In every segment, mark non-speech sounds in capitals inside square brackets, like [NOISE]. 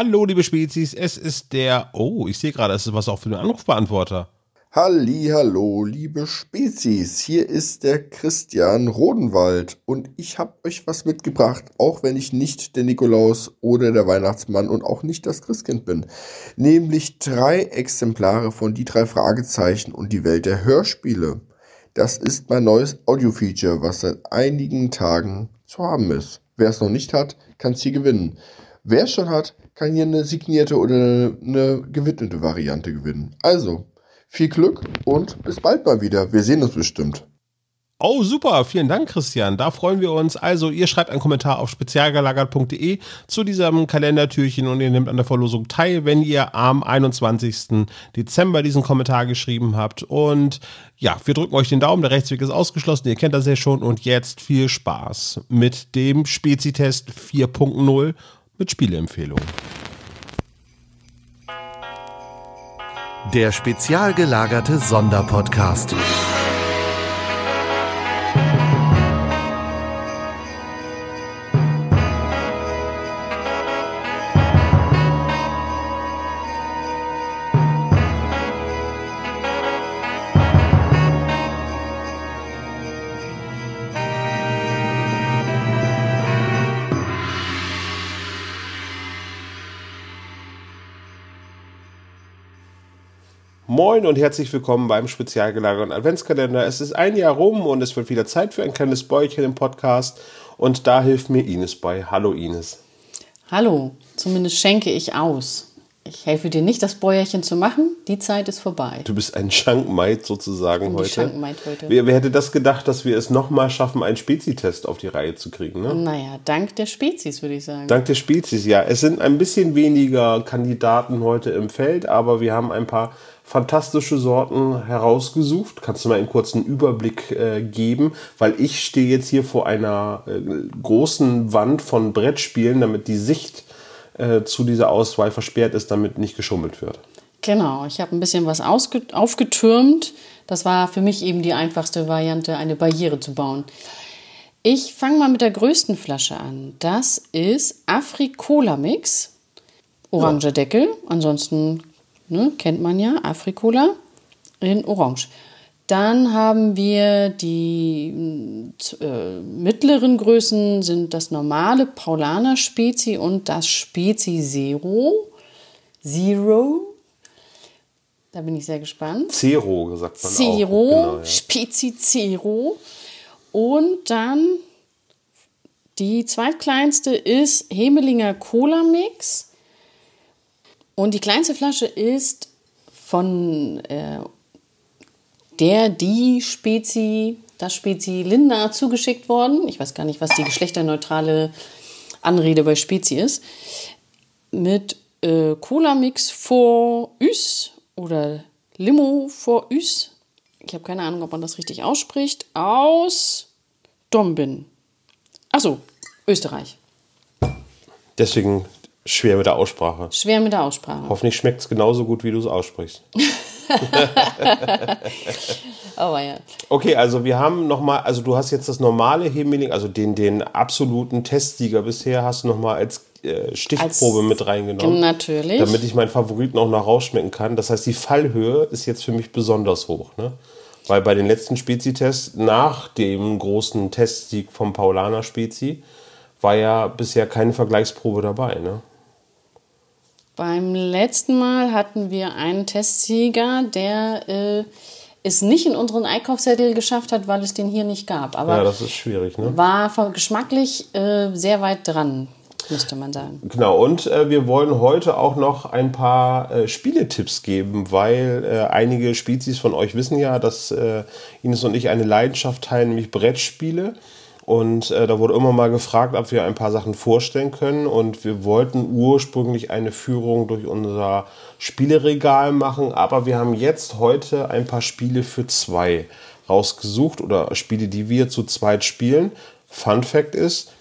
Hallo, liebe Spezies, es ist der. Oh, ich sehe gerade, es ist was auch für den Anrufbeantworter. Halli, hallo, liebe Spezies. Hier ist der Christian Rodenwald und ich habe euch was mitgebracht, auch wenn ich nicht der Nikolaus oder der Weihnachtsmann und auch nicht das Christkind bin. Nämlich drei Exemplare von die drei Fragezeichen und die Welt der Hörspiele. Das ist mein neues Audio-Feature, was seit einigen Tagen zu haben ist. Wer es noch nicht hat, kann es hier gewinnen. Wer es schon hat, kann hier eine signierte oder eine gewidmete Variante gewinnen. Also, viel Glück und bis bald mal wieder. Wir sehen uns bestimmt. Oh, super. Vielen Dank, Christian. Da freuen wir uns. Also, ihr schreibt einen Kommentar auf spezialgelagert.de zu diesem Kalendertürchen und ihr nehmt an der Verlosung teil, wenn ihr am 21. Dezember diesen Kommentar geschrieben habt. Und ja, wir drücken euch den Daumen. Der Rechtsweg ist ausgeschlossen. Ihr kennt das ja schon. Und jetzt viel Spaß mit dem Spezitest 4.0 mit Spieleempfehlungen. Der spezial gelagerte Sonderpodcast. Moin und herzlich willkommen beim spezial gelagerten Adventskalender. Es ist ein Jahr rum und es wird wieder Zeit für ein kleines Bäuchchen im Podcast. Und da hilft mir Ines bei. Hallo Ines. Hallo, zumindest schenke ich aus. Ich helfe dir nicht, das Bäuerchen zu machen. Die Zeit ist vorbei. Du bist ein Schankmaid sozusagen heute. Schankmaid heute. Wer, wer hätte das gedacht, dass wir es nochmal schaffen, einen Spezitest auf die Reihe zu kriegen? Ne? Naja, dank der Spezies, würde ich sagen. Dank der Spezies, ja. Es sind ein bisschen weniger Kandidaten heute im Feld, aber wir haben ein paar fantastische Sorten herausgesucht. Kannst du mal einen kurzen Überblick äh, geben? Weil ich stehe jetzt hier vor einer äh, großen Wand von Brettspielen, damit die Sicht äh, zu dieser Auswahl versperrt ist, damit nicht geschummelt wird. Genau, ich habe ein bisschen was aufgetürmt. Das war für mich eben die einfachste Variante, eine Barriere zu bauen. Ich fange mal mit der größten Flasche an. Das ist Afrikola Mix. Oranger Deckel. Ansonsten ne, kennt man ja Afrikola in Orange. Dann haben wir die äh, mittleren Größen sind das normale Paulaner Spezi und das Spezi Zero. Zero. Da bin ich sehr gespannt. Zero, sagt man Zero, auch. Genau, ja. Spezi Zero. Und dann die zweitkleinste ist Hemelinger Cola Mix. Und die kleinste Flasche ist von äh, der, die Spezi, das Spezi Linda zugeschickt worden. Ich weiß gar nicht, was die geschlechterneutrale Anrede bei Spezi ist. Mit äh, Cola Mix for Us oder Limo for Us. Ich habe keine Ahnung, ob man das richtig ausspricht. Aus Dombin. Achso, Österreich. Deswegen schwer mit der Aussprache. Schwer mit der Aussprache. Hoffentlich schmeckt es genauso gut, wie du es aussprichst. [LAUGHS] Aber ja. Okay, also wir haben nochmal, also du hast jetzt das normale Hemeling, also den, den absoluten Testsieger bisher hast du nochmal als äh, Stichprobe Als- mit reingenommen. Natürlich. Damit ich meinen Favoriten auch noch rausschmecken kann. Das heißt, die Fallhöhe ist jetzt für mich besonders hoch. Ne? Weil bei den letzten Spezitests, nach dem großen Testsieg vom Paulaner Spezi, war ja bisher keine Vergleichsprobe dabei. Ne? Beim letzten Mal hatten wir einen Testsieger, der äh, es nicht in unseren Einkaufszettel geschafft hat, weil es den hier nicht gab. Aber Ja, das ist schwierig. Ne? war geschmacklich äh, sehr weit dran, müsste man sagen. Genau, und äh, wir wollen heute auch noch ein paar äh, Spieletipps geben, weil äh, einige Spezies von euch wissen ja, dass äh, Ines und ich eine Leidenschaft teilen, nämlich Brettspiele. Und äh, da wurde immer mal gefragt, ob wir ein paar Sachen vorstellen können. Und wir wollten ursprünglich eine Führung durch unser Spieleregal machen, aber wir haben jetzt heute ein paar Spiele für zwei rausgesucht oder Spiele, die wir zu zweit spielen. Fun Fact ist,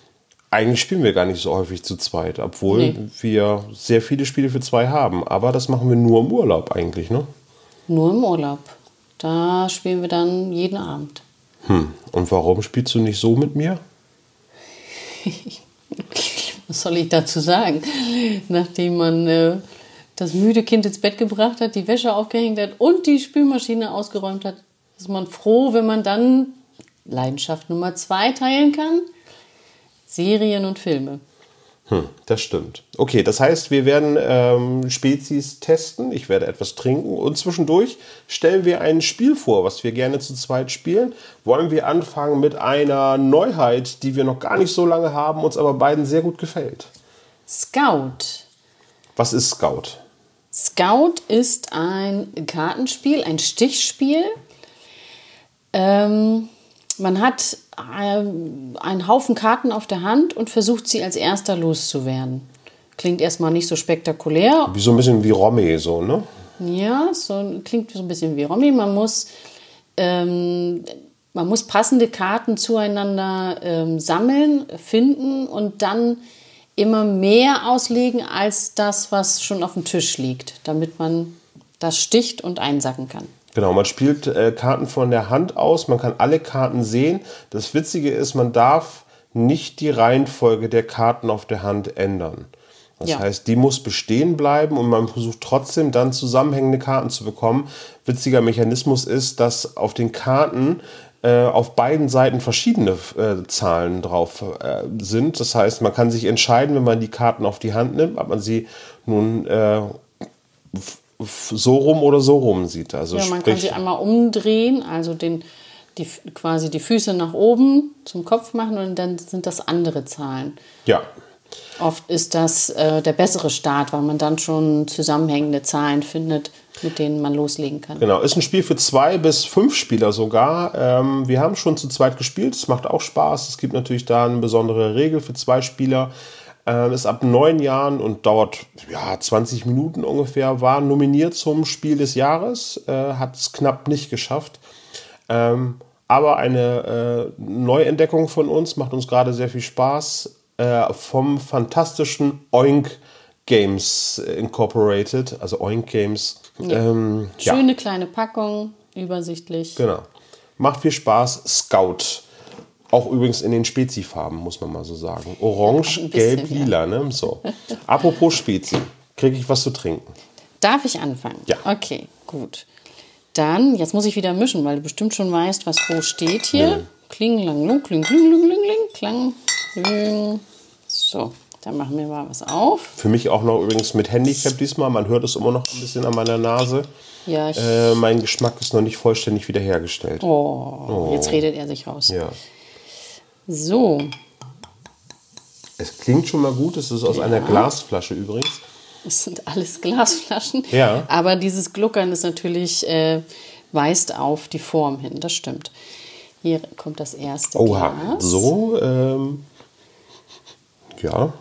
eigentlich spielen wir gar nicht so häufig zu zweit, obwohl Nee. wir sehr viele Spiele für zwei haben. Aber das machen wir nur im Urlaub eigentlich, ne? Nur im Urlaub. Da spielen wir dann jeden Abend. Hm. Und warum spielst du nicht so mit mir? [LAUGHS] was soll ich dazu sagen? Nachdem man äh, das müde Kind ins Bett gebracht hat, die Wäsche aufgehängt hat und die Spülmaschine ausgeräumt hat, ist man froh, wenn man dann Leidenschaft Nummer zwei teilen kann. Serien und Filme. Hm, das stimmt. Okay, das heißt, wir werden ähm, Spezies testen. Ich werde etwas trinken und zwischendurch stellen wir ein Spiel vor, was wir gerne zu zweit spielen. Wollen wir anfangen mit einer Neuheit, die wir noch gar nicht so lange haben, uns aber beiden sehr gut gefällt. Scout. Was ist Scout? Scout ist ein Kartenspiel, ein Stichspiel. Ähm, man hat ähm, einen Haufen Karten auf der Hand und versucht sie als erster loszuwerden. Klingt erstmal nicht so spektakulär. Wie so ein bisschen wie Romy, so, ne? Ja, so, klingt so ein bisschen wie Romy. Man muss, ähm, man muss passende Karten zueinander ähm, sammeln, finden und dann immer mehr auslegen als das, was schon auf dem Tisch liegt, damit man das sticht und einsacken kann. Genau, man spielt äh, Karten von der Hand aus, man kann alle Karten sehen. Das Witzige ist, man darf nicht die Reihenfolge der Karten auf der Hand ändern. Das Ja. heißt, die muss bestehen bleiben und man versucht trotzdem dann zusammenhängende Karten zu bekommen. Witziger Mechanismus ist, dass auf den Karten äh, auf beiden Seiten verschiedene äh, Zahlen drauf äh, sind. Das heißt, man kann sich entscheiden, wenn man die Karten auf die Hand nimmt, ob man sie nun äh, so rum oder so rum sieht. Also Ja, man kann sie einmal umdrehen, also den, die, quasi die Füße nach oben zum Kopf machen und dann sind das andere Zahlen. ja, Oft ist das äh, der bessere Start, weil man dann schon zusammenhängende Zahlen findet, mit denen man loslegen kann. Genau, ist ein Spiel für zwei bis fünf Spieler sogar. Ähm, wir haben schon zu zweit gespielt, es macht auch Spaß. Es gibt natürlich da eine besondere Regel für zwei Spieler. Ähm, ist ab neun Jahren und dauert ja 20 Minuten ungefähr. War nominiert zum Spiel des Jahres, äh, hat es knapp nicht geschafft. Ähm, aber eine äh, Neuentdeckung von uns macht uns gerade sehr viel Spaß. Äh, vom fantastischen Oink Games Incorporated, also Oink Games. Ähm, ja. Schöne kleine Packung, übersichtlich. Genau. Macht viel Spaß. Scout. Auch übrigens in den Spezifarben, muss man mal so sagen. Orange, bisschen, gelb, lila. Ne? So. Apropos Spezi. Kriege ich was zu trinken? Darf ich anfangen? Ja. Okay, gut. Dann, jetzt muss ich wieder mischen, weil du bestimmt schon weißt, was wo steht hier. Kling, lang, lung, kling, kling, kling, kling, kling, klang, kling. So, dann machen wir mal was auf. Für mich auch noch übrigens mit Handicap diesmal. Man hört es immer noch ein bisschen an meiner Nase. Ja, ich, Äh, mein Geschmack ist noch nicht vollständig wiederhergestellt. oh, jetzt redet er sich raus. Ja. So, Es klingt schon mal gut. Es ist aus einer Glasflasche übrigens. es sind alles [LAUGHS] Glasflaschen. Ja. Aber dieses Gluckern ist natürlich, äh, weist auf die Form hin, das stimmt. Hier kommt das erste Oha. Glas. So, ähm, ja.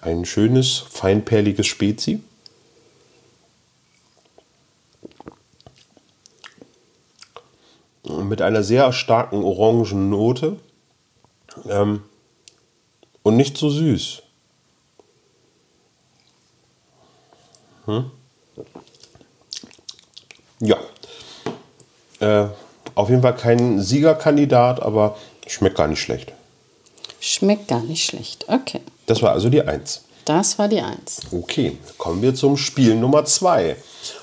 Ein schönes, feinperliges Spezi. Mit einer sehr starken orangen Note. Ähm, und nicht so süß. Hm? Ja. Äh, auf jeden Fall kein Siegerkandidat, aber schmeckt gar nicht schlecht. Schmeckt gar nicht schlecht. Okay, Das war also die Eins. Das war die Eins. Okay, kommen wir zum Spiel Nummer zwei.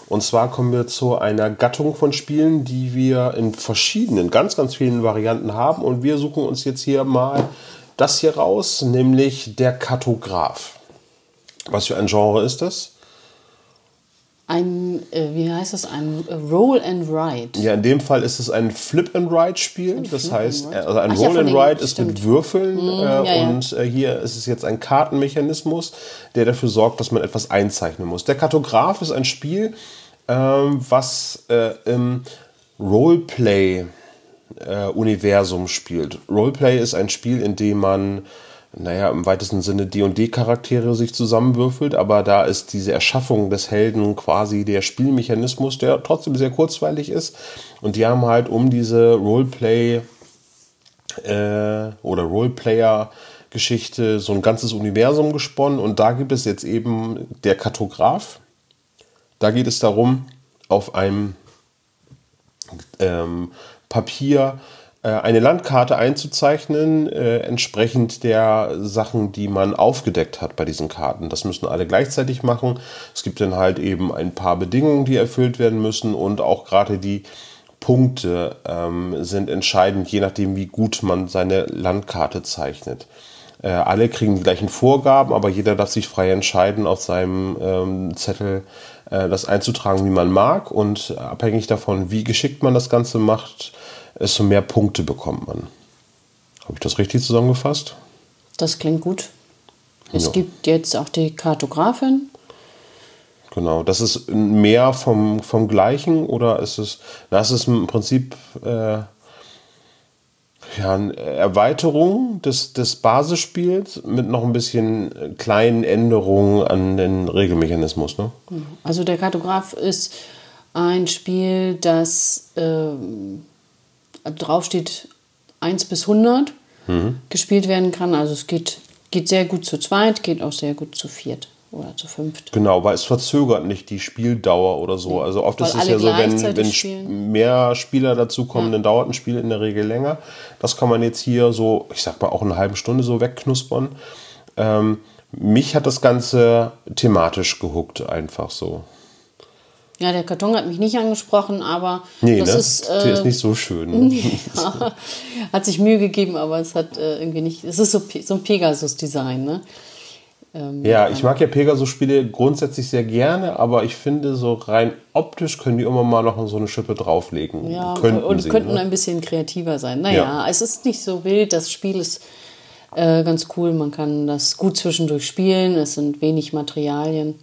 Und zwar kommen wir zu einer Gattung von Spielen, die wir in verschiedenen, ganz, ganz vielen Varianten haben. Und wir suchen uns jetzt hier mal das hier raus, nämlich der Kartograf. Was für ein Genre ist das? Ein, äh, wie heißt das, ein äh, Roll and Ride. Ja, in dem Fall ist es ein Flip-and-Ride-Spiel. Das Flip heißt, and äh, Ride. also ein Ach ja, von den- Roll-and-Ride ist mit stimmt. Würfeln äh, ja, ja. und äh, hier ist es jetzt ein Kartenmechanismus, der dafür sorgt, dass man etwas einzeichnen muss. Der Kartograf ist ein Spiel, ähm, was äh, im Roleplay-Universum spielt. Roleplay ist ein Spiel, in dem man naja, im weitesten Sinne D&D-Charaktere sich zusammenwürfelt, aber da ist diese Erschaffung des Helden quasi der Spielmechanismus, der trotzdem sehr kurzweilig ist. Und die haben halt um diese Roleplay äh, oder Roleplayer-Geschichte so ein ganzes Universum gesponnen und da gibt es jetzt eben der Kartograf. Da geht es darum, auf einem ähm, Papier eine Landkarte einzuzeichnen, äh, entsprechend der Sachen, die man aufgedeckt hat bei diesen Karten. Das müssen alle gleichzeitig machen. Es gibt dann halt eben ein paar Bedingungen, die erfüllt werden müssen und auch gerade die Punkte ähm, sind entscheidend, je nachdem, wie gut man seine Landkarte zeichnet. Äh, alle kriegen die gleichen Vorgaben, aber jeder darf sich frei entscheiden, auf seinem ähm, Zettel äh, das einzutragen, wie man mag. Und abhängig davon, wie geschickt man das Ganze macht, desto mehr Punkte bekommt man. Habe ich das richtig zusammengefasst? Das klingt gut. Es Ja. gibt jetzt auch die Kartografin. Genau, das ist mehr vom, vom Gleichen oder ist es, das ist im Prinzip äh, ja, eine Erweiterung des, des Basisspiels mit noch ein bisschen äh, kleinen Änderungen an den Regelmechanismus. Ne? Also der Kartograf ist ein Spiel, das ähm, drauf steht 1 bis 100 gespielt werden kann. Also es geht, geht sehr gut zu zweit, geht auch sehr gut zu viert oder zu fünft. Genau, weil es verzögert nicht die Spieldauer oder so. Also oft Weil ist es ja so, wenn, wenn spielen. Mehr Spieler dazukommen, dann dauert ein Spiel in der Regel länger. Das kann man jetzt hier so, ich sag mal, auch eine halbe Stunde so wegknuspern. Ähm, mich hat das Ganze thematisch gehuckt, einfach so. Ja, der Karton hat mich nicht angesprochen, aber Nee, das ne? ist, Der äh, ist nicht so schön. [LAUGHS] Ne? hat sich Mühe gegeben, aber es hat äh, irgendwie nicht. Es ist so, so ein Pegasus-Design, ne? Ähm, Ja, ich mag ja Pegasus-Spiele grundsätzlich sehr gerne, aber ich finde, so rein optisch können die immer mal noch so eine Schippe drauflegen. Ja, könnten und sie, könnten ne? ein bisschen kreativer sein. Naja, Ja. es ist nicht so wild. Das Spiel ist äh, ganz cool. Man kann das gut zwischendurch spielen. Es sind wenig Materialien.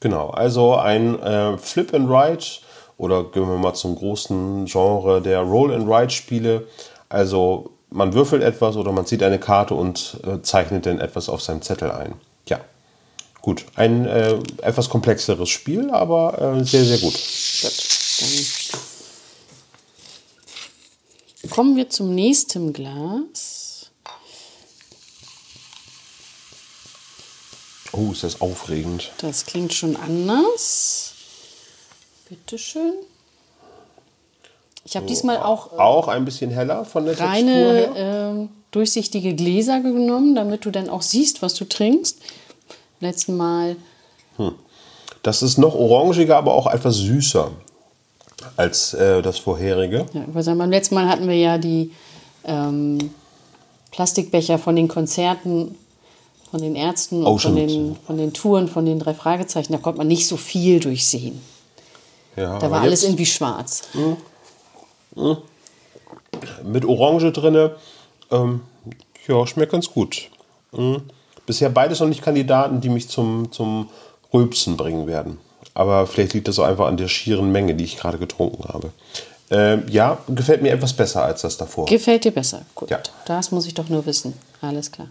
Genau, also ein äh, Flip and Ride oder gehen wir mal zum großen Genre der Roll and Ride Spiele. Also man würfelt etwas oder man zieht eine Karte und äh, zeichnet dann etwas auf seinem Zettel ein. Ja, gut, ein äh, etwas komplexeres Spiel, aber äh, sehr, sehr gut. Gut, dann kommen wir zum nächsten Glas. Oh, ist das aufregend. Das klingt schon anders. Bitteschön. Ich habe diesmal auch äh, Auch ein bisschen heller von der Textur reine her. ähm, durchsichtige Gläser genommen, damit du dann auch siehst, was du trinkst. Letzten Mal Das ist noch orangiger, aber auch etwas süßer als äh, das vorherige. Ja, beim letzten Mal hatten wir ja die ähm, Plastikbecher von den Konzerten, von den Ärzten und von den, von den Touren, von den drei Fragezeichen. Da konnte man nicht so viel durchsehen. Ja, Da war alles irgendwie schwarz. mit Orange drinne. Ähm, ja, schmeckt ganz gut. Mhm. Bisher beides noch nicht Kandidaten, die mich zum, zum Rülpsen bringen werden. Aber vielleicht liegt das auch einfach an der schieren Menge, die ich gerade getrunken habe. Ähm, ja, gefällt mir etwas besser als das davor. Gefällt dir besser? Gut, Ja. das muss ich doch nur wissen. Alles klar.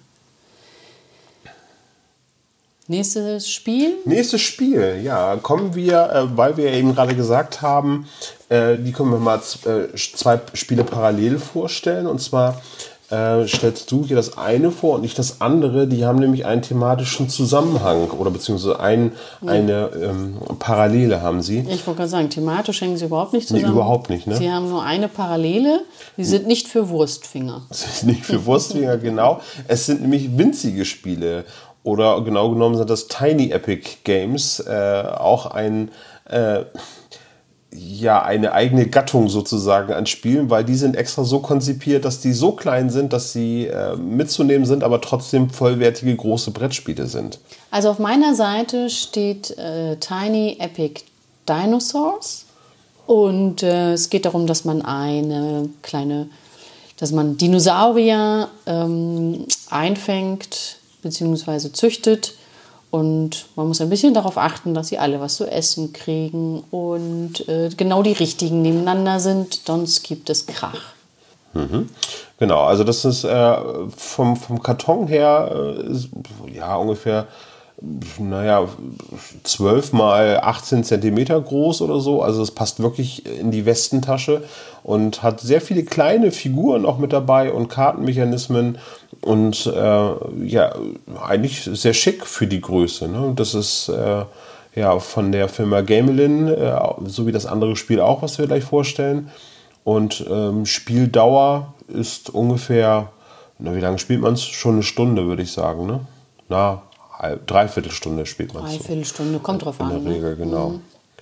Nächstes Spiel. Nächstes Spiel, ja, kommen wir, äh, weil wir eben gerade gesagt haben, äh, die können wir mal äh, zwei Spiele parallel vorstellen. Und zwar äh, stellst du hier das eine vor und nicht das andere. Die haben nämlich einen thematischen Zusammenhang oder beziehungsweise ein, eine ähm, Parallele haben sie. Ich wollte gerade sagen, thematisch hängen sie überhaupt nicht Nee, zusammen. überhaupt nicht, ne? Sie haben nur eine Parallele. Sie sind nicht für Wurstfinger. [LAUGHS] Das ist nicht für Wurstfinger, genau. Es sind nämlich winzige Spiele. Oder genau genommen sind das Tiny Epic Games. Äh, auch ein, äh, ja, eine eigene Gattung sozusagen an Spielen, weil die sind extra so konzipiert, dass die so klein sind, dass sie äh, mitzunehmen sind, aber trotzdem vollwertige große Brettspiele sind. Also auf meiner Seite steht äh, Tiny Epic Dinosaurs und äh, es geht darum, dass man eine kleine, dass man Dinosaurier ähm, einfängt bzw. züchtet und man muss ein bisschen darauf achten, dass sie alle was zu essen kriegen und äh, genau die richtigen nebeneinander sind, sonst gibt es Krach. Genau, also das ist äh, vom, vom Karton her äh, ja ungefähr naja, 12 mal 18 Zentimeter groß oder so. Also es passt wirklich in die Westentasche und hat sehr viele kleine Figuren auch mit dabei und Kartenmechanismen und äh, ja, eigentlich sehr schick für die Größe. Ne? Das ist äh, ja von der Firma Gamelin, äh, so wie das andere Spiel auch, was wir gleich vorstellen. Und ähm, Spieldauer ist ungefähr, na, wie lange spielt man es? Schon eine Stunde, würde ich sagen. Ne? Na, halb, dreiviertel Stunde spielt man. So. Dreiviertel Stunde, kommt drauf In an. der ne? Regel, genau.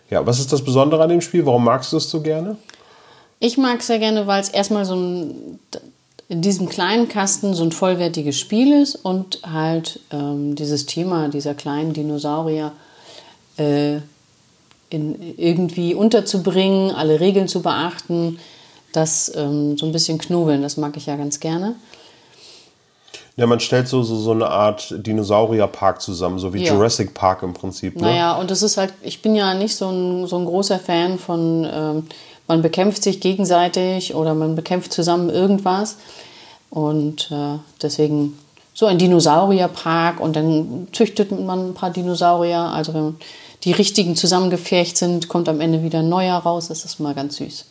Ja, was ist das Besondere an dem Spiel? Warum magst du es so gerne? Ich mag es sehr gerne, weil es erstmal so ein, in diesem kleinen Kasten so ein vollwertiges Spiel ist und halt ähm, dieses Thema dieser kleinen Dinosaurier äh, in, irgendwie unterzubringen, alle Regeln zu beachten, das ähm, so ein bisschen knobeln, das mag ich ja ganz gerne. Ja, man stellt so, so, so eine Art Dinosaurierpark zusammen, so wie Ja. Jurassic Park im Prinzip. Ne? Naja, und das ist halt, ich bin ja nicht so ein, so ein großer Fan von, ähm, man bekämpft sich gegenseitig oder man bekämpft zusammen irgendwas. Und äh, deswegen so ein Dinosaurierpark und dann züchtet man ein paar Dinosaurier. Also wenn die richtigen zusammengepfercht sind, kommt am Ende wieder ein neuer raus. Das ist mal ganz süß.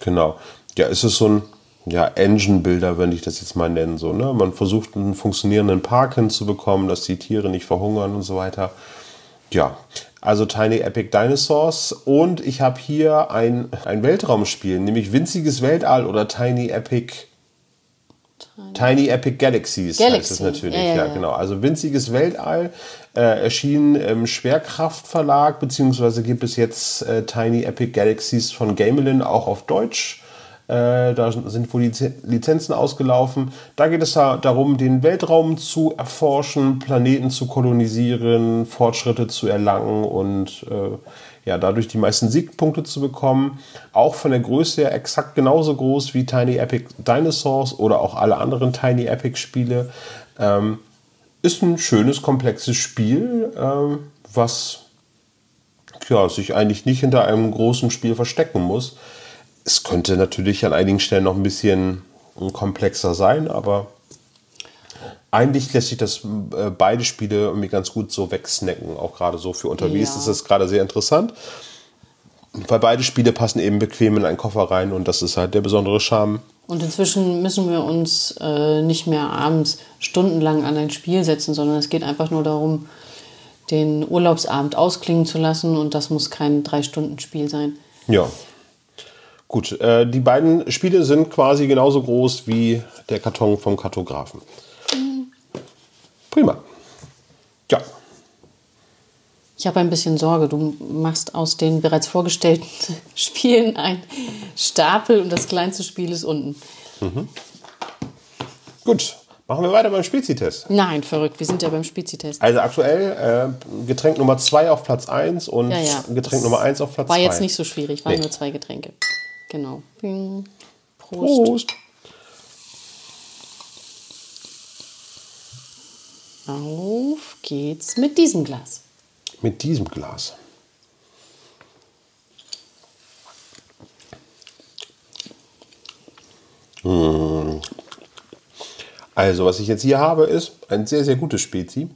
Genau. Ja, es ist so ein ja, Engine-Builder, wenn ich das jetzt mal nennen. So, ne? Man versucht einen funktionierenden Park hinzubekommen, dass die Tiere nicht verhungern und so weiter. Ja, also Tiny Epic Dinosaurs. Und ich habe hier ein, ein Weltraumspiel, nämlich Winziges Weltall oder Tiny Epic. Tiny Epic Galaxies heißt Galaxy. es natürlich, Ja, ja, ja, ja. genau. Also winziges Weltall äh, erschien im Schwerkraftverlag, beziehungsweise gibt es jetzt äh, Tiny Epic Galaxies von Gamelin auch auf Deutsch. Äh, da sind wohl die Lizen- Lizenzen ausgelaufen. Da geht es da darum, den Weltraum zu erforschen, Planeten zu kolonisieren, Fortschritte zu erlangen und äh, ja, dadurch die meisten Siegpunkte zu bekommen. Auch von der Größe her exakt genauso groß wie Tiny Epic Dinosaurs oder auch alle anderen Tiny Epic Spiele. Ähm, ist ein schönes, komplexes Spiel, ähm, was ja, sich eigentlich nicht hinter einem großen Spiel verstecken muss. Es könnte natürlich an einigen Stellen noch ein bisschen äh, komplexer sein, aber eigentlich lässt sich das äh, beide Spiele irgendwie ganz gut so wegsnacken. Auch gerade so für unterwegs Ja. ist das gerade sehr interessant. Weil beide Spiele passen eben bequem in einen Koffer rein und das ist halt der besondere Charme. Und inzwischen müssen wir uns äh, nicht mehr abends stundenlang an ein Spiel setzen, sondern es geht einfach nur darum, den Urlaubsabend ausklingen zu lassen und das muss kein Drei-Stunden-Spiel sein. Ja. Gut, äh, die beiden Spiele sind quasi genauso groß wie der Karton vom Kartografen. Prima. Ja. Ich habe ein bisschen Sorge. Du machst aus den bereits vorgestellten [LAUGHS] Spielen ein Stapel und das kleinste Spiel ist unten. Gut, machen wir weiter beim Spezi-Test. Nein, verrückt. Wir sind ja beim Spezitest. Also aktuell äh, Getränk Nummer 2 auf Platz 1 und Ja, ja. Getränk Das Nummer 1 auf Platz 2. War jetzt nicht so schwierig, waren Nee. nur zwei Getränke. Genau. Prost. Prost. Auf geht's mit diesem Glas. Mit diesem Glas. Mm. Also, was ich jetzt hier habe, ist ein sehr, sehr gutes Spezi.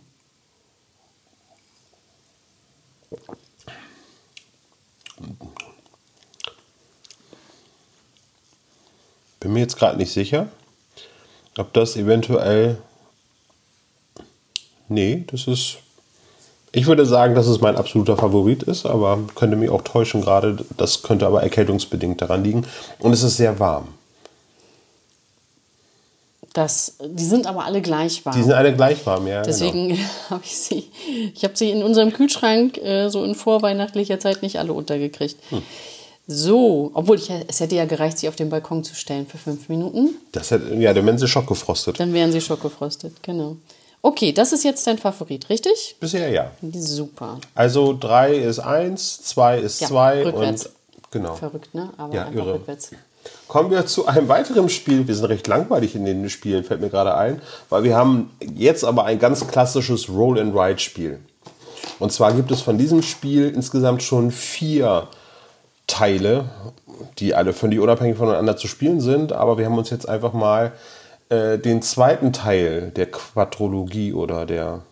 Bin mir jetzt gerade nicht sicher, ob das eventuell. Nee, das ist. Ich würde sagen, dass es mein absoluter Favorit ist, aber könnte mich auch täuschen gerade. Das könnte aber erkältungsbedingt daran liegen. Und es ist sehr warm. Das, die sind aber alle gleich warm. Die sind alle gleich warm, ja. Genau. [LAUGHS] Deswegen habe ich sie. Ich habe sie in unserem Kühlschrank äh, so in vorweihnachtlicher Zeit nicht alle untergekriegt. Hm. So, obwohl ich, es hätte ja gereicht, sie auf den Balkon zu stellen für fünf Minuten. Das hat, ja, der Mensch ist schockgefrostet. Dann wären sie schockgefrostet, genau. Okay, das ist jetzt dein Favorit, richtig? Bisher ja. Super. Also 3 ist 1, 2 ist Ja, 2 rückwärts. und genau. Verrückt, ne? Aber Ja, einfach irre. rückwärts. Kommen wir zu einem weiteren Spiel. Wir sind recht langweilig in den Spielen, fällt mir gerade ein, weil wir haben jetzt aber ein ganz klassisches Roll-and-Ride-Spiel. Und zwar gibt es von diesem Spiel insgesamt schon vier Teile, die alle völlig unabhängig voneinander zu spielen sind. Aber wir haben uns jetzt einfach mal äh, den zweiten Teil der Quadrologie oder der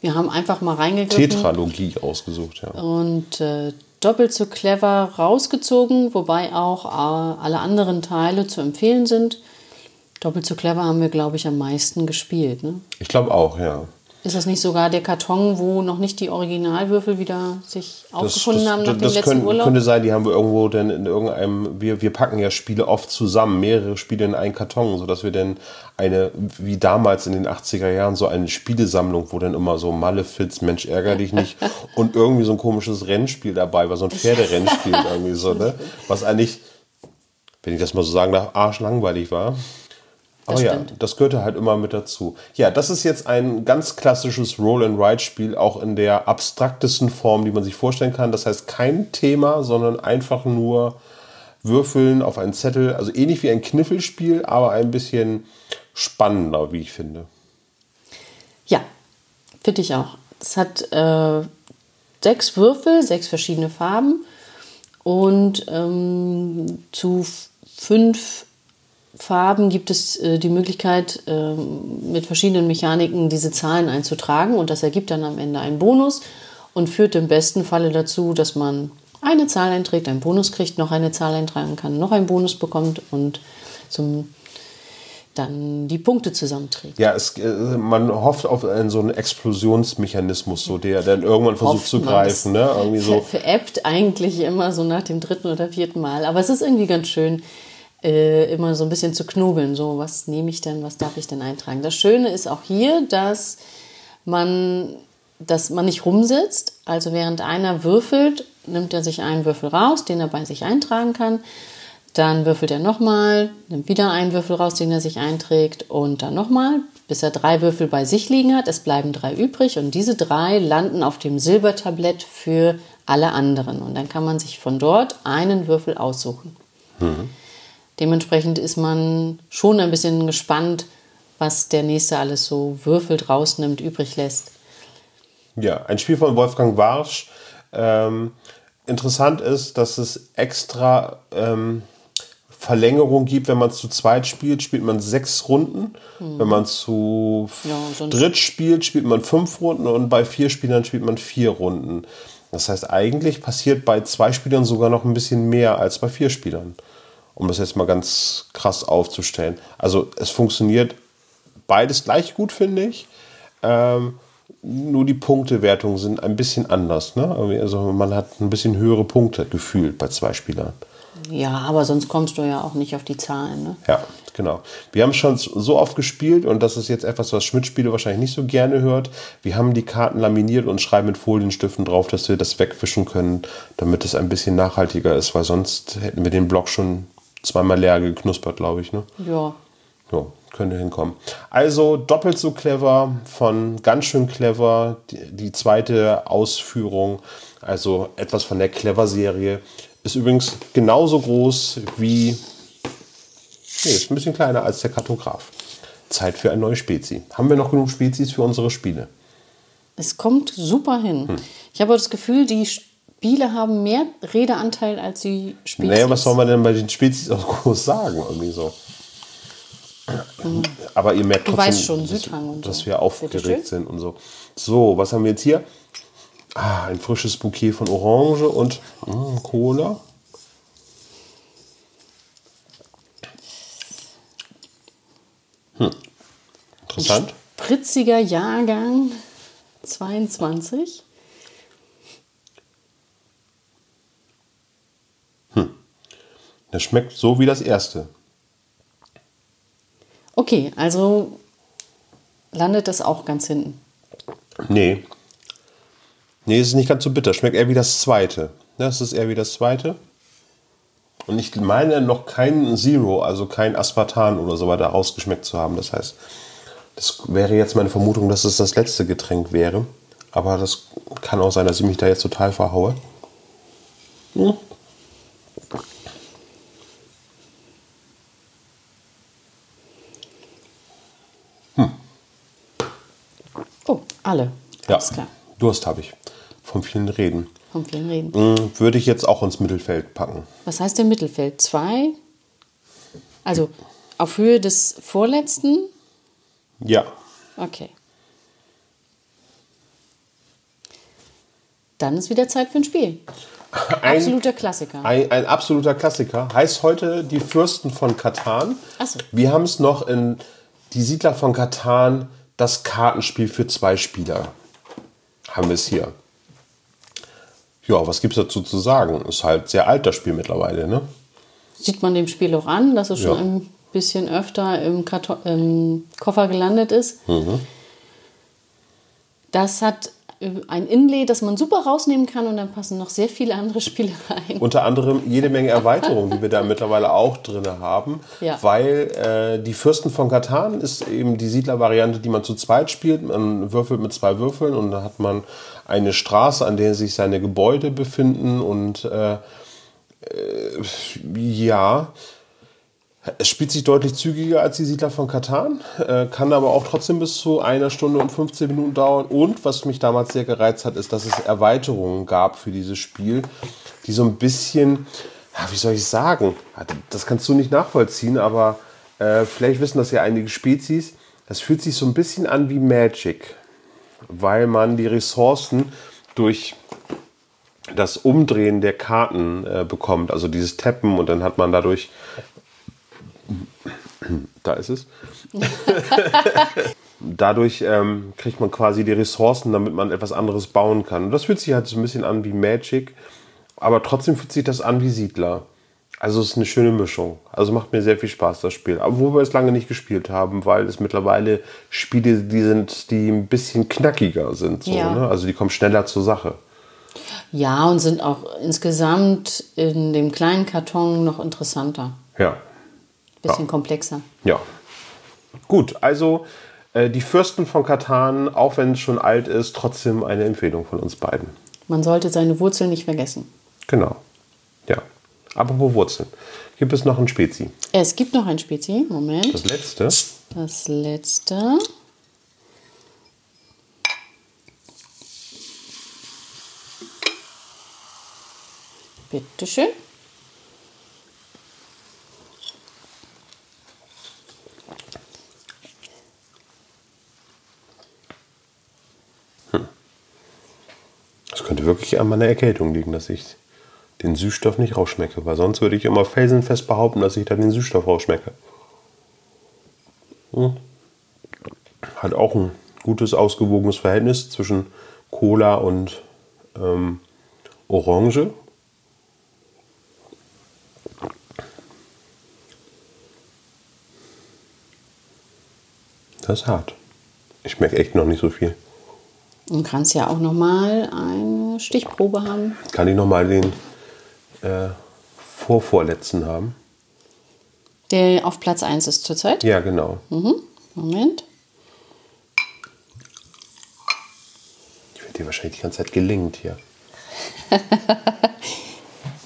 Wir haben einfach mal reingegriffen. Tetralogie ausgesucht. Ja. und äh, doppelt so clever rausgezogen, wobei auch äh, alle anderen Teile zu empfehlen sind. Doppelt so clever haben wir, glaube ich, am meisten gespielt. Ne? Ich glaube auch, ja. Ist das nicht sogar der Karton, wo noch nicht die Originalwürfel wieder sich aufgefunden haben nach dem das letzten können, Urlaub? könnte sein, die haben wir irgendwo denn in irgendeinem, wir, wir packen ja Spiele oft zusammen, mehrere Spiele in einen Karton, sodass wir dann eine, wie damals in den 80er Jahren, so eine Spielesammlung, wo dann immer so Malefiz, Mensch ärger dich nicht [LAUGHS] und irgendwie so ein komisches Rennspiel dabei war, so ein Pferderennspiel [LAUGHS] irgendwie so, ne? Was eigentlich, wenn ich das mal so sagen darf, arschlangweilig war. Aber ja, stimmt. das gehörte halt immer mit dazu. Ja, das ist jetzt ein ganz klassisches Roll-and-Ride-Spiel, auch in der abstraktesten Form, die man sich vorstellen kann. Das heißt kein Thema, sondern einfach nur würfeln auf einen Zettel. Also ähnlich wie ein Kniffelspiel, aber ein bisschen spannender, wie ich finde. Ja, finde ich auch. Es hat äh, sechs Würfel, sechs verschiedene Farben und ähm, zu fünf Farben gibt es äh, die Möglichkeit, ähm, mit verschiedenen Mechaniken diese Zahlen einzutragen und das ergibt dann am Ende einen Bonus und führt im besten Falle dazu, dass man eine Zahl einträgt, einen Bonus kriegt, noch eine Zahl eintragen kann, noch einen Bonus bekommt und zum, dann die Punkte zusammenträgt. Ja, es, äh, man hofft auf einen, so einen Explosionsmechanismus, so der dann irgendwann versucht Hofft zu greifen. Ne? Irgendwie so. Ver veräppt eigentlich immer so nach dem dritten oder vierten Mal. Aber es ist irgendwie ganz schön, äh, immer so ein bisschen zu knobeln. So, was nehme ich denn, was darf ich denn eintragen? Das Schöne ist auch hier, dass man, dass man nicht rumsitzt. Also während einer würfelt, nimmt er sich einen Würfel raus, den er bei sich eintragen kann. Dann würfelt er nochmal, nimmt wieder einen Würfel raus, den er sich einträgt und dann nochmal, bis er drei Würfel bei sich liegen hat. Es bleiben drei übrig und diese drei landen auf dem Silbertablett für alle anderen. Und dann kann man sich von dort einen Würfel aussuchen. Dementsprechend ist man schon ein bisschen gespannt, was der Nächste alles so würfelt, rausnimmt, übrig lässt. Ja, ein Spiel von Wolfgang Warsch. Ähm, interessant ist, dass es extra ähm, Verlängerung gibt, wenn man zu zweit spielt, spielt man sechs Runden. Wenn man zu Ja, dritt spielt, spielt man fünf Runden und bei vier Spielern spielt man vier Runden. Das heißt, eigentlich passiert bei zwei Spielern sogar noch ein bisschen mehr als bei vier Spielern. Um das jetzt mal ganz krass aufzustellen. Also es funktioniert beides gleich gut, finde ich. Ähm, nur die Punktewertungen sind ein bisschen anders. Ne? Also man hat ein bisschen höhere Punkte gefühlt bei zwei Spielern. Ja, aber sonst kommst du ja auch nicht auf die Zahlen. Ne? Ja, genau. Wir haben schon so oft gespielt und das ist jetzt etwas, was Schmidt-Spiele wahrscheinlich nicht so gerne hört. Wir haben die Karten laminiert und schreiben mit Folienstiften drauf, dass wir das wegwischen können, damit es ein bisschen nachhaltiger ist, weil sonst hätten wir den Block schon zweimal leer geknuspert, glaube ich. Ne? Ja. Ja, könnte hinkommen. Also doppelt so clever von ganz schön clever. Die, die zweite Ausführung, also etwas von der Clever-Serie, ist übrigens genauso groß wie. Nee, ist ein bisschen kleiner als der Kartograf. Zeit für eine neue Spezie. Haben wir noch genug Spezies für unsere Spiele? Es kommt super hin. Hm. Ich habe das Gefühl, die Spiele haben mehr Redeanteil als die Spiele. Naja, was soll man denn bei den Spezies auch groß sagen? Irgendwie so. Aber ihr merkt trotzdem, schon, dass- Südhang und so. dass wir aufgeregt sind und so. So, was haben wir jetzt hier? Ah, ein frisches Bouquet von Orange und mm, Cola. Hm. Interessant. Spritziger Jahrgang 22. Das schmeckt so wie das erste. Okay, also landet das auch ganz hinten. Nee. Nee, es ist nicht ganz so bitter. Schmeckt eher wie das zweite. Das ist eher wie das zweite. Und ich meine noch kein Zero, also kein Aspartan oder so weiter rausgeschmeckt zu haben. Das heißt, das wäre jetzt meine Vermutung, dass es das letzte Getränk wäre. Aber das kann auch sein, dass ich mich da jetzt total verhaue. Hm. Oh, alle. Ja, Alles klar. Durst habe ich. Vom vielen Reden. Vom vielen Reden. Hm, Würde ich jetzt auch ins Mittelfeld packen. Was heißt denn Mittelfeld? Zwei? Also auf Höhe des vorletzten? Ja. Okay. Dann ist wieder Zeit für ein Spiel. Ein- Absoluter Klassiker. Ein, ein absoluter Klassiker. Heißt heute die Fürsten von Katan. Ach so. Wir haben es noch in Die Siedler von Katan das Kartenspiel für zwei Spieler. Haben wir es hier. Ja, was gibt es dazu zu sagen? Ist halt sehr alt, das Spiel mittlerweile, ne? Sieht man dem Spiel auch an, dass es schon Ja. ein bisschen öfter im, Karton im Koffer gelandet ist. Mhm. Das hat ein Inlay, das man super rausnehmen kann und dann passen noch sehr viele andere Spiele rein. Unter anderem jede Menge Erweiterungen, die wir da [LAUGHS] mittlerweile auch drin haben. Ja. Weil äh, die Fürsten von Katan ist eben die Siedler-Variante, die man zu zweit spielt. Man würfelt mit zwei Würfeln und dann hat man eine Straße, an der sich seine Gebäude befinden. Und äh, äh, ja, es spielt sich deutlich zügiger als die Siedler von Katan, äh, kann aber auch trotzdem bis zu einer Stunde und 15 Minuten dauern. Und was mich damals sehr gereizt hat, ist, dass es Erweiterungen gab für dieses Spiel, die so ein bisschen, ja, wie soll ich sagen, das kannst du nicht nachvollziehen, aber äh, vielleicht wissen das ja einige Spezies. Das fühlt sich so ein bisschen an wie Magic, weil man die Ressourcen durch das Umdrehen der Karten äh, bekommt, also dieses Tappen und dann hat man dadurch da ist es. [LAUGHS] Dadurch ähm, kriegt man quasi die Ressourcen, damit man etwas anderes bauen kann. Und das fühlt sich halt so ein bisschen an wie Magic, aber trotzdem fühlt sich das an wie Siedler. Also es ist eine schöne Mischung. Also macht mir sehr viel Spaß, das Spiel. Obwohl wir es lange nicht gespielt haben, weil es mittlerweile Spiele, die sind, die ein bisschen knackiger sind. So, Ja. ne? Also die kommen schneller zur Sache. Ja, und sind auch insgesamt in dem kleinen Karton noch interessanter. Ja. Bisschen komplexer. Ja. Gut, also äh, die Fürsten von Katan, auch wenn es schon alt ist, trotzdem eine Empfehlung von uns beiden. Man sollte seine Wurzeln nicht vergessen. Genau. Ja. Apropos Wurzeln. Gibt es noch ein Spezi? Es gibt noch ein Spezi. Moment. Das letzte. Das letzte. Bitteschön. Wirklich an meiner Erkältung liegen, dass ich den Süßstoff nicht rausschmecke. Weil sonst würde ich immer felsenfest behaupten, dass ich da den Süßstoff rausschmecke. Hm. Hat auch ein gutes, ausgewogenes Verhältnis zwischen Cola und ähm, Orange. Das ist hart. Ich merke echt noch nicht so viel. Und kannst ja auch noch mal eine Stichprobe haben. Kann ich nochmal den äh, vorvorletzten haben? Der auf Platz 1 ist zurzeit. Ja, genau. Moment. Ich werde dir wahrscheinlich die ganze Zeit gelingt hier. [LAUGHS]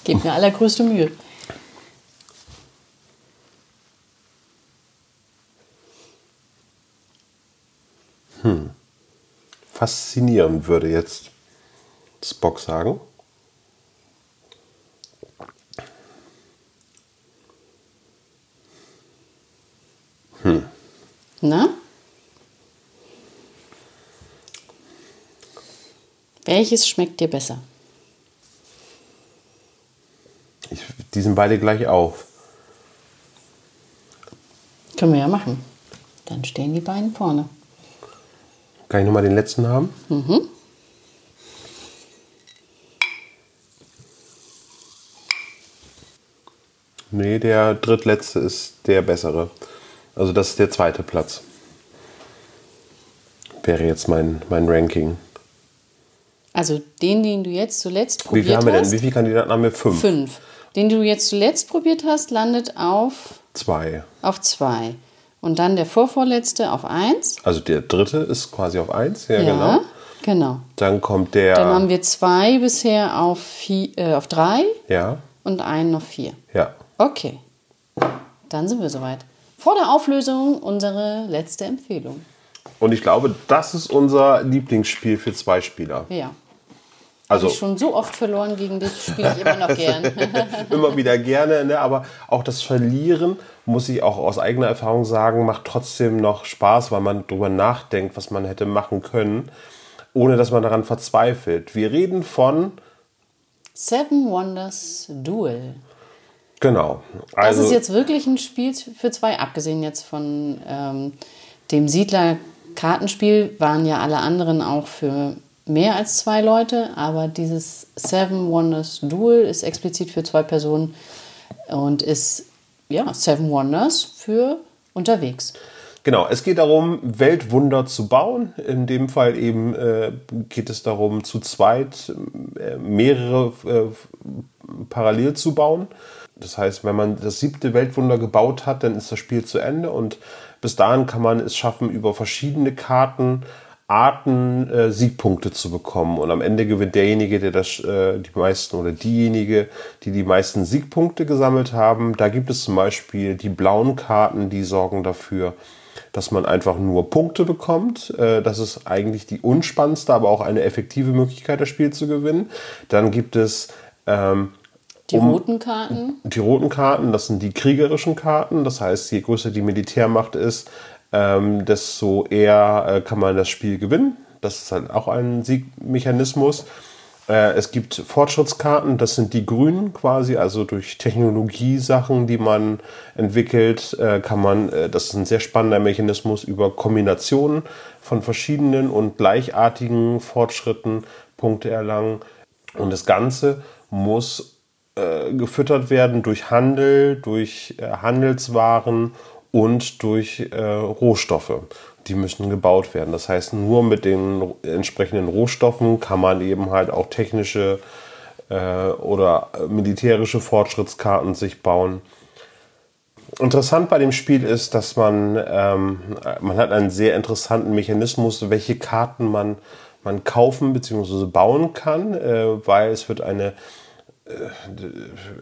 Gebt mir allergrößte Mühe. Faszinierend würde jetzt Spock sagen. Na? Welches schmeckt dir besser? Ich, die sind beide gleich auf. Können wir ja machen. Dann stehen die beiden vorne. Kann ich nochmal den letzten haben? Nee, der drittletzte ist der bessere. Also das ist der zweite Platz. Wäre jetzt mein, mein Ranking. Also den, den du jetzt zuletzt Wie probiert viel haben wir denn? hast. Wie viele Kandidaten haben wir? Fünf. Fünf. Den du jetzt zuletzt probiert hast, landet auf, Zwei. auf zwei. Und dann der vorvorletzte auf eins. Also der dritte ist quasi auf eins. Ja, genau. genau. Dann kommt der. Dann haben wir zwei bisher auf, vier, äh, auf drei ja, und einen auf vier. ja. Okay. Dann sind wir soweit. Vor der Auflösung unsere letzte Empfehlung. Und ich glaube, das ist unser Lieblingsspiel für zwei Spieler. Ja. Also Ich schon so oft verloren gegen dich, spiele ich immer noch gern. [LAUGHS] immer wieder gerne, ne? aber auch das Verlieren, muss ich auch aus eigener Erfahrung sagen, macht trotzdem noch Spaß, weil man darüber nachdenkt, was man hätte machen können, ohne dass man daran verzweifelt. Wir reden von, Seven Wonders Duel. Genau, Das also ist jetzt wirklich ein Spiel für zwei, abgesehen jetzt von ähm, dem Siedler Kartenspiel waren ja alle anderen auch für mehr als zwei Leute, aber dieses Seven Wonders Duel ist explizit für zwei Personen und ist ja Seven Wonders für unterwegs. Genau, es geht darum, Weltwunder zu bauen. In dem Fall eben äh, geht es darum, zu zweit äh, mehrere äh, parallel zu bauen. Das heißt, wenn man das siebte Weltwunder gebaut hat, dann ist das Spiel zu Ende und bis dahin kann man es schaffen, über verschiedene Karten Arten äh, Siegpunkte zu bekommen. Und am Ende gewinnt derjenige, der das, äh, die meisten oder diejenige, die die meisten Siegpunkte gesammelt haben. Da gibt es zum Beispiel die blauen Karten, die sorgen dafür, dass man einfach nur Punkte bekommt. Äh, das ist eigentlich die unspannendste, aber auch eine effektive Möglichkeit, das Spiel zu gewinnen. Dann gibt es ähm, die um, roten Karten. Die roten Karten, das sind die kriegerischen Karten. Das heißt, je größer die Militärmacht ist, ähm, desto eher äh, kann man das Spiel gewinnen. Das ist halt auch ein Siegmechanismus. Äh, es gibt Fortschrittskarten, das sind die grünen quasi, also durch Technologiesachen, die man entwickelt, äh, kann man, äh, das ist ein sehr spannender Mechanismus, über Kombinationen von verschiedenen und gleichartigen Fortschritten Punkte erlangen. Und das Ganze muss äh, gefüttert werden durch Handel, durch äh, Handelswaren und durch äh, Rohstoffe. Die müssen gebaut werden. Das heißt, nur mit den entsprechenden Rohstoffen kann man eben halt auch technische äh, oder militärische Fortschrittskarten sich bauen. Interessant bei dem Spiel ist, dass man, ähm, man hat einen sehr interessanten Mechanismus, welche Karten man, man kaufen bzw. bauen kann, äh, weil es wird eine äh,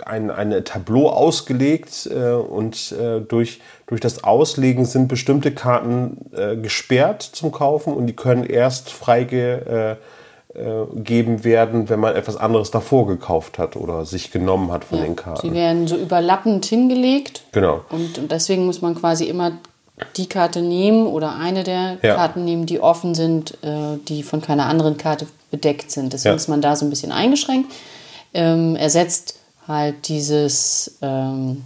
ein, ein Tableau ausgelegt äh, und äh, durch, durch das Auslegen sind bestimmte Karten äh, gesperrt zum Kaufen und die können erst freigegeben äh, äh, werden, wenn man etwas anderes davor gekauft hat oder sich genommen hat von ja, den Karten. Sie werden so überlappend hingelegt. Genau. Und, und deswegen muss man quasi immer die Karte nehmen oder eine der ja. Karten nehmen, die offen sind, die von keiner anderen Karte bedeckt sind. Deswegen ja. ist man da so ein bisschen eingeschränkt ähm, ersetzt halt dieses ähm,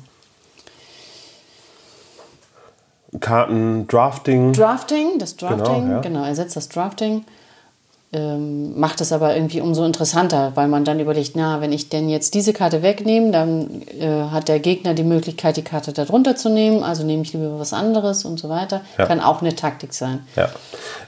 Karten-Drafting. Drafting, das Drafting, genau, ja. genau, ersetzt das Drafting. Ähm, macht es aber irgendwie umso interessanter, weil man dann überlegt, na, wenn ich denn jetzt diese Karte wegnehme, dann äh, hat der Gegner die Möglichkeit, die Karte darunter zu nehmen, also nehme ich lieber was anderes und so weiter. Ja. Kann auch eine Taktik sein. Ja.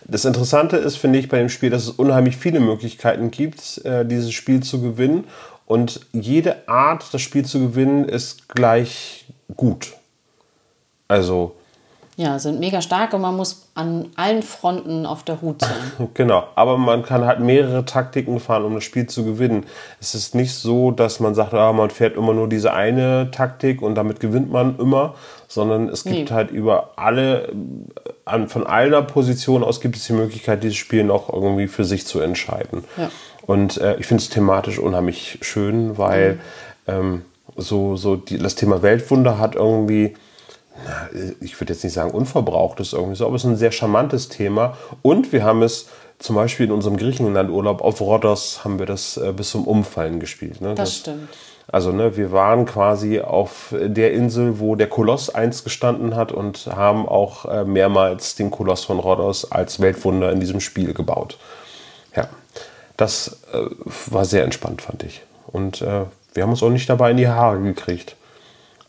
Das Interessante ist, finde ich, bei dem Spiel, dass es unheimlich viele Möglichkeiten gibt, äh, dieses Spiel zu gewinnen. Und jede Art, das Spiel zu gewinnen, ist gleich gut. Also ja, sind mega stark und man muss an allen Fronten auf der Hut sein. [LAUGHS] genau, aber man kann halt mehrere Taktiken fahren, um das Spiel zu gewinnen. Es ist nicht so, dass man sagt, ah, man fährt immer nur diese eine Taktik und damit gewinnt man immer, sondern es gibt nee. halt über alle, von einer Position aus gibt es die Möglichkeit, dieses Spiel noch irgendwie für sich zu entscheiden. Ja. Und äh, ich finde es thematisch unheimlich schön, weil mhm. ähm, so, so die, das Thema Weltwunder hat irgendwie ich würde jetzt nicht sagen unverbrauchtes irgendwie so, aber es ist ein sehr charmantes Thema. Und wir haben es zum Beispiel in unserem Griechenlandurlaub auf Rhodos haben wir das äh, bis zum Umfallen gespielt. Ne? Das, das, stimmt. Also ne, wir waren quasi auf der Insel, wo der Koloss einst gestanden hat und haben auch äh, mehrmals den Koloss von Rhodos als Weltwunder in diesem Spiel gebaut. Das äh, war sehr entspannt, fand ich. Und äh, wir haben uns auch nicht dabei in die Haare gekriegt.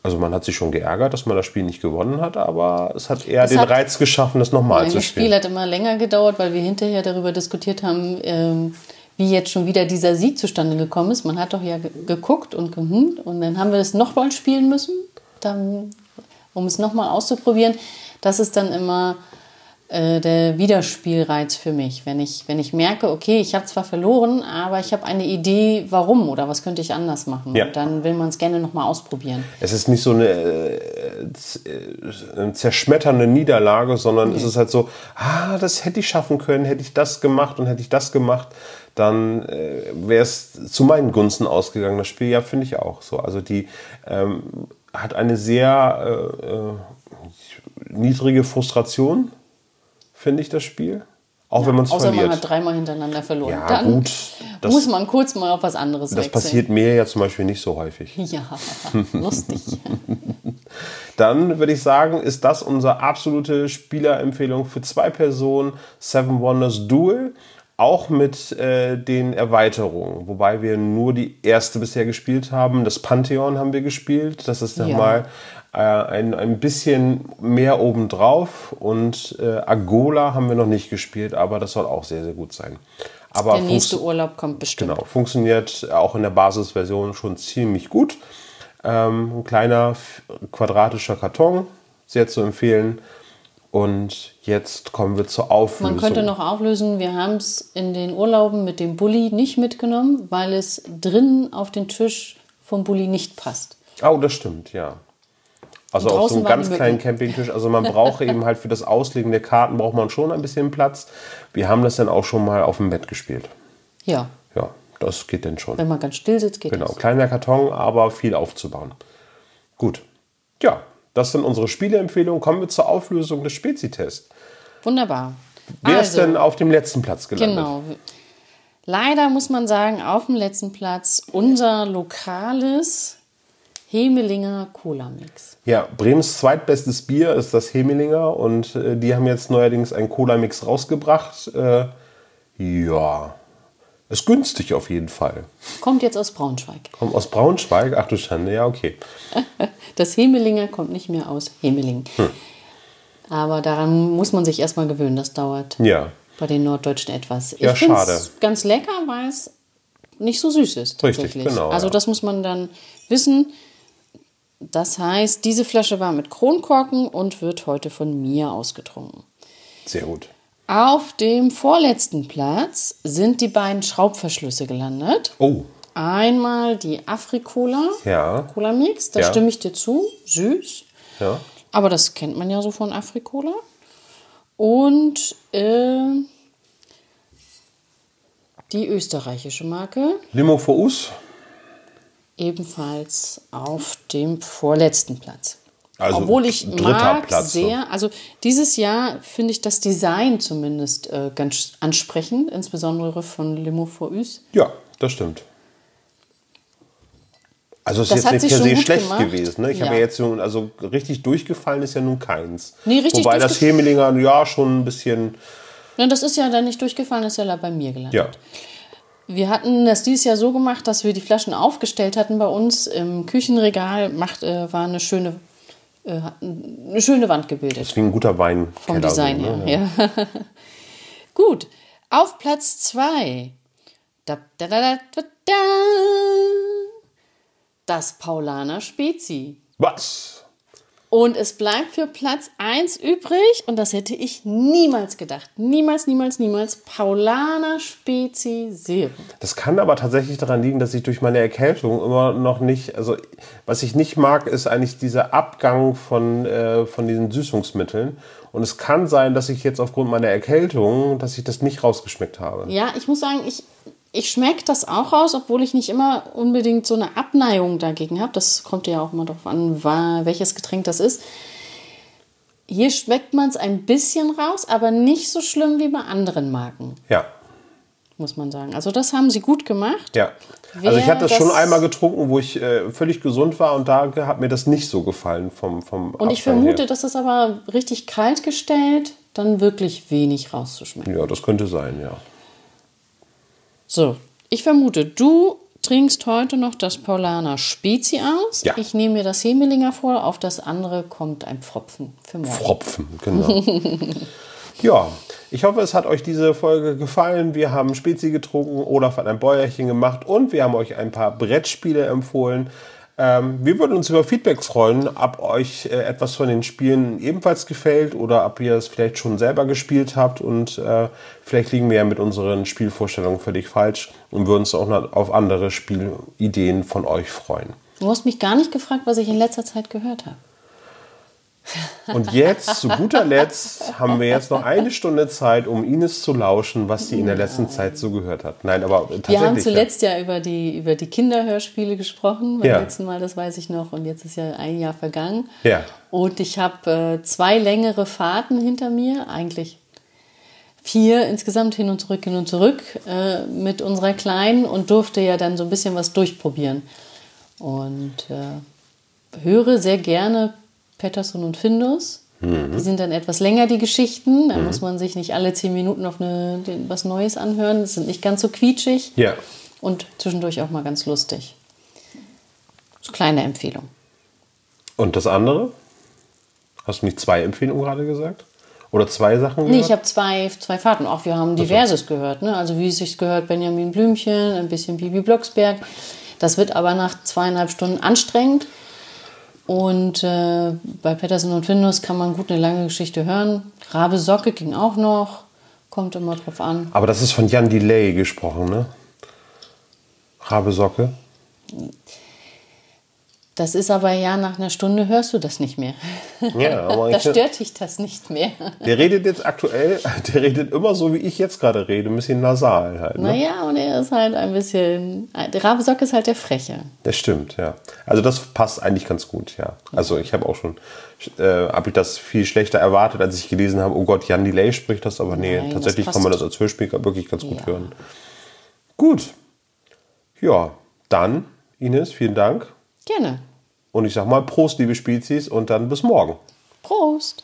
Also man hat sich schon geärgert, dass man das Spiel nicht gewonnen hat, aber es hat eher es den hat, Reiz geschaffen, das nochmal zu spielen. Das Spiel hat immer länger gedauert, weil wir hinterher darüber diskutiert haben, ähm, wie jetzt schon wieder dieser Sieg zustande gekommen ist. Man hat doch ja geguckt und hm, und dann haben wir es nochmal spielen müssen, dann, um es nochmal auszuprobieren. Das ist dann immer äh, der Wiederspielreiz für mich. Wenn ich, wenn ich merke, okay, ich habe zwar verloren, aber ich habe eine Idee, warum oder was könnte ich anders machen. Ja. dann will man es gerne nochmal ausprobieren. Es ist nicht so eine, äh, eine zerschmetternde Niederlage, sondern okay. es ist halt so, ah, das hätte ich schaffen können, hätte ich das gemacht und hätte ich das gemacht, dann äh, wäre es zu meinen Gunsten ausgegangen. Das Spiel, ja, finde ich auch so. Also die ähm, hat eine sehr äh, äh niedrige Frustration finde ich, das Spiel. Auch wenn man es Außer verliert. man hat dreimal hintereinander verloren. Ja, Dann gut, das- muss man kurz mal auf was anderes das wechseln. passiert mir ja zum Beispiel nicht so häufig. [LAUGHS] Ja, [LAUGHS] lustig. [LAUGHS] Dann würde ich sagen, ist das unsere absolute Spielerempfehlung für zwei Personen. Seven Wonders Duel. Auch mit äh, den Erweiterungen. Wobei wir nur die erste bisher gespielt haben. Das Pantheon haben wir gespielt. Das ist Ja. Äh, ein, ein bisschen mehr obendrauf. Und äh, Agola haben wir noch nicht gespielt, aber das soll auch sehr, sehr gut sein. Aber Der nächste Urlaub kommt bestimmt. Genau, funktioniert auch in der Basisversion schon ziemlich gut. Ähm, ein kleiner quadratischer Karton, sehr zu empfehlen. Und jetzt kommen wir zur Auflösung. Man könnte noch auflösen, wir haben es in den Urlauben mit dem Bulli nicht mitgenommen, weil es drinnen auf den Tisch vom Bulli nicht passt. Oh, das stimmt, ja. Also auf so einem ganz kleinen Mücken. Campingtisch. Also man braucht [LAUGHS] eben halt für das Auslegen der Karten braucht man schon ein bisschen Platz. Wir haben das dann auch schon mal auf dem Bett gespielt. Ja, Ja, das geht dann schon. wenn man ganz still sitzt, geht Genau, das. kleiner Karton, aber viel aufzubauen. Gut. Ja, das sind unsere Spieleempfehlungen. Kommen wir zur Auflösung des Spezitests. Wunderbar. Wer ist Also, denn auf dem letzten Platz gelandet? Genau. Leider muss man sagen, auf dem letzten Platz unser lokales Hemelinger Cola-Mix. Ja, Bremens zweitbestes Bier ist das Hemelinger und äh, die haben jetzt neuerdings einen Cola-Mix rausgebracht. Äh, ja, ist günstig auf jeden Fall. Kommt jetzt aus Braunschweig. Kommt aus Braunschweig. Ach du Schande, ja, okay. [LAUGHS] Das Hemelinger kommt nicht mehr aus Hemeling. Hm. Aber daran muss man sich erstmal gewöhnen. Das dauert Ja, bei den Norddeutschen etwas. Ich Ja, schade. ganz lecker, weil es nicht so süß ist. Richtig, Tatsächlich. genau, Also das muss man dann wissen. Das heißt, diese Flasche war mit Kronkorken und wird heute von mir ausgetrunken. sehr gut. Auf dem vorletzten Platz sind die beiden Schraubverschlüsse gelandet. Oh, Einmal die Afrikola ja, Cola Mix, da Ja. stimme ich dir zu, süß. ja. Aber das kennt man ja so von Afrikola. Und äh, die österreichische Marke, Limo vor Us. Ebenfalls auf dem vorletzten Platz. Also Obwohl ich mag Platz, sehr, also dieses Jahr finde ich das Design zumindest äh, ganz ansprechend, insbesondere von Limo for Us. Ja, das stimmt. Also es Das ist jetzt nicht per se schlecht gemacht. gewesen. Ne? Ich habe Ja. ja jetzt also richtig durchgefallen ist ja nun keins. Nee, richtig Wobei das Hemelinger ja schon ein bisschen, Ja, das ist ja dann nicht durchgefallen, das ist ja bei mir gelandet. ja. Wir hatten das dieses Jahr so gemacht, dass wir die Flaschen aufgestellt hatten bei uns im Küchenregal. Macht, äh, war eine schöne, äh, eine schöne Wand gebildet Das ist wie ein guter Wein. vom Design her. Ja. [LAUGHS] Gut, auf Platz 2. Da, da, da, da, da, da. Das Paulaner Spezi. Was? Und es bleibt für Platz 1 übrig, und das hätte ich niemals gedacht. Niemals, niemals, niemals. Paulaner Spezi Zero. Das kann aber tatsächlich daran liegen, dass ich durch meine Erkältung immer noch nicht, also was ich nicht mag, ist eigentlich dieser Abgang von, äh, von diesen Süßungsmitteln. Und es kann sein, dass ich jetzt aufgrund meiner Erkältung, dass ich das nicht rausgeschmeckt habe. Ja, ich muss sagen, ich, ich schmecke das auch raus, obwohl ich nicht immer unbedingt so eine Abneigung dagegen habe. Das kommt ja auch immer darauf an, welches Getränk das ist. Hier schmeckt man es ein bisschen raus, aber nicht so schlimm wie bei anderen Marken, Ja, muss man sagen. Also das haben sie gut gemacht. ja. Wer Also ich habe das, schon das- einmal getrunken, wo ich äh, völlig gesund war und da hat mir das nicht so gefallen vom, vom Und ich Abgang vermute, her. dass es aber richtig kalt gestellt, dann wirklich wenig rauszuschmecken. Ja, das könnte sein, ja. So, ich vermute, du trinkst heute noch das Paulaner Spezi aus. Ja. Ich nehme mir das Hemelinger vor. Auf das andere kommt ein Pfropfen für morgen. Pfropfen, genau. [LAUGHS] ja, ich hoffe, es hat euch diese Folge gefallen. Wir haben Spezi getrunken, Olaf hat ein Bäuerchen gemacht und wir haben euch ein paar Brettspiele empfohlen. Ähm, wir würden uns über Feedback freuen, ob euch äh, etwas von den Spielen ebenfalls gefällt oder ob ihr es vielleicht schon selber gespielt habt und äh, vielleicht liegen wir ja mit unseren Spielvorstellungen völlig falsch und würden uns auch noch auf andere Spielideen von euch freuen. Du hast mich gar nicht gefragt, was ich in letzter Zeit gehört habe. Und jetzt, zu guter Letzt, haben wir jetzt noch eine Stunde Zeit, um Ines zu lauschen, was sie in der letzten Zeit so gehört hat. Nein, aber tatsächlich. Wir haben zuletzt ja, über, die, über die Kinderhörspiele gesprochen. Beim Ja. letzten Mal, das weiß ich noch. Und jetzt ist ja ein Jahr vergangen. Ja. Und ich habe äh, zwei längere Fahrten hinter mir. Eigentlich vier insgesamt hin und zurück, hin und zurück äh, mit unserer Kleinen und durfte ja dann so ein bisschen was durchprobieren. Und äh, höre sehr gerne Patterson und Findus. Mhm. Die sind dann etwas länger, die Geschichten. Da mhm. muss man sich nicht alle zehn Minuten auf eine, was Neues anhören. Das sind nicht ganz so quietschig. Ja. Und zwischendurch auch mal ganz lustig. So kleine Empfehlung. Und das andere? Hast du nicht zwei Empfehlungen gerade gesagt? Oder zwei Sachen? Nee, ich habe zwei, zwei Fahrten. Auch wir haben diverses also. gehört. Ne? Also wie es sich gehört, Benjamin Blümchen, ein bisschen Bibi Blocksberg. Das wird aber nach zweieinhalb Stunden anstrengend. Und äh, bei Peterson und Findus kann man gut eine lange Geschichte hören. Rabe Socke ging auch noch. Kommt immer drauf an. Aber das ist von Jan Delay gesprochen, ne? Rabe Socke. Das ist aber ja, nach einer Stunde hörst du das nicht mehr. Ja, aber [LAUGHS] da stört dich das nicht mehr. Der redet jetzt aktuell, [LAUGHS] der redet immer so, wie ich jetzt gerade rede, ein bisschen nasal halt. Ne? Naja, und er ist halt ein bisschen, der Rabesock ist halt der Freche. Das stimmt, ja. Also das passt eigentlich ganz gut, ja. Also ich habe auch schon, äh, habe ich das viel schlechter erwartet, als ich gelesen habe, oh Gott, Jan Delay spricht das, aber nee, Nein, tatsächlich kann man das als Hörspiel wirklich ganz gut ja. hören. Gut. Ja, dann, Ines, vielen Dank. Gerne. Und ich sag mal Prost, liebe Spezies, und dann bis morgen. Prost.